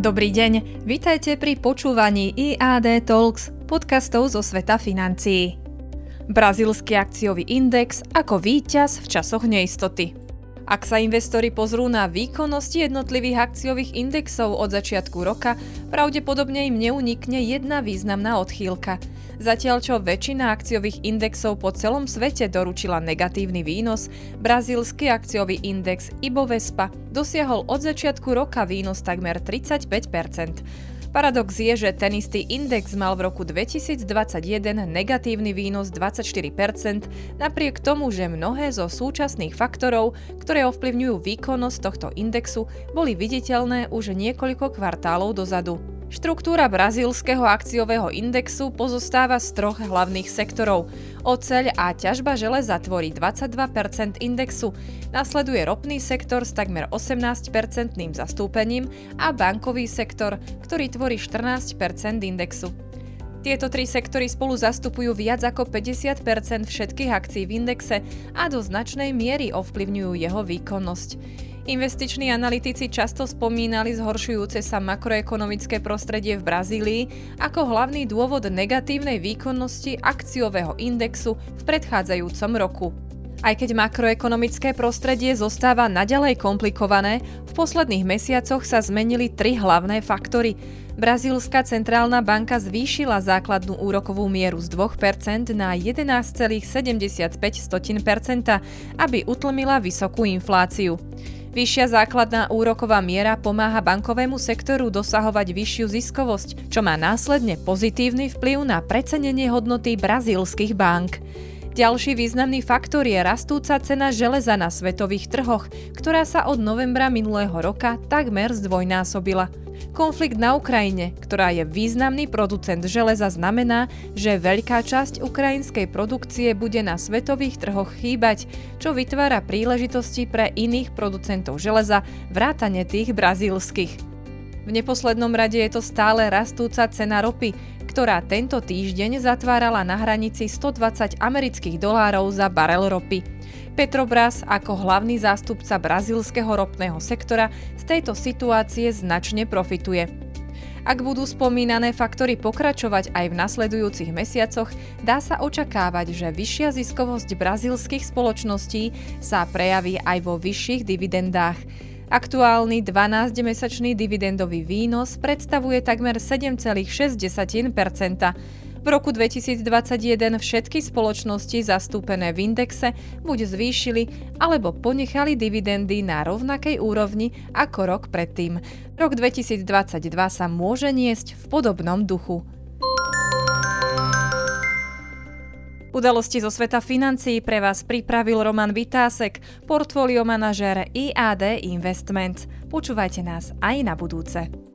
Dobrý deň, vitajte pri počúvaní IAD Talks, podcastov zo sveta financií. Brazílsky akciový index ako víťaz v časoch neistoty. Ak sa investori pozrú na výkonnosti jednotlivých akciových indexov od začiatku roka, pravdepodobne im neunikne jedna významná odchýlka – Zatiaľ čo väčšina akciových indexov po celom svete doručila negatívny výnos, brazílsky akciový index Ibovespa dosiahol od začiatku roka výnos takmer 35% Paradox je, že ten istý index mal v roku 2021 negatívny výnos 24%, napriek tomu, že mnohé zo súčasných faktorov, ktoré ovplyvňujú výkonnosť tohto indexu, boli viditeľné už niekoľko kvartálov dozadu. Štruktúra brazílskeho akciového indexu pozostáva z troch hlavných sektorov. Oceľ a ťažba železa tvorí 22% indexu, nasleduje ropný sektor s takmer 18-percentným zastúpením a bankový sektor, ktorý tvorí 14% indexu. Tieto tri sektory spolu zastupujú viac ako 50 všetkých akcií v indexe a do značnej miery ovplyvňujú jeho výkonnosť. Investiční analytici často spomínali zhoršujúce sa makroekonomické prostredie v Brazílii ako hlavný dôvod negatívnej výkonnosti akciového indexu v predchádzajúcom roku. Aj keď makroekonomické prostredie zostáva naďalej komplikované, v posledných mesiacoch sa zmenili tri hlavné faktory. Brazílska centrálna banka zvýšila základnú úrokovú mieru z 2% na 11,75%, aby utlmila vysokú infláciu. Vyššia základná úroková miera pomáha bankovému sektoru dosahovať vyššiu ziskovosť, čo má následne pozitívny vplyv na precenenie hodnoty brazílskych bank. Ďalší významný faktor je rastúca cena železa na svetových trhoch, ktorá sa od novembra minulého roka takmer zdvojnásobila. Konflikt na Ukrajine, ktorá je významný producent železa, znamená, že veľká časť ukrajinskej produkcie bude na svetových trhoch chýbať, čo vytvára príležitosti pre iných producentov železa, vrátane tých brazílskych. V neposlednom rade je to stále rastúca cena ropy, ktorá tento týždeň zatvárala na hranici 120 amerických dolárov za barel ropy. Petrobras ako hlavný zástupca brazílskeho ropného sektora z tejto situácie značne profituje. Ak budú spomínané faktory pokračovať aj v nasledujúcich mesiacoch, dá sa očakávať, že vyššia ziskovosť brazílskych spoločností sa prejaví aj vo vyšších dividendách. Aktuálny 12-mesačný dividendový výnos predstavuje takmer 7,6% v roku 2021 všetky spoločnosti zastúpené v indexe buď zvýšili alebo ponechali dividendy na rovnakej úrovni ako rok predtým. Rok 2022 sa môže niesť v podobnom duchu. Udalosti zo sveta financií pre vás pripravil Roman Vitásek, portfólio manažér IAD Investment. Počúvajte nás aj na budúce.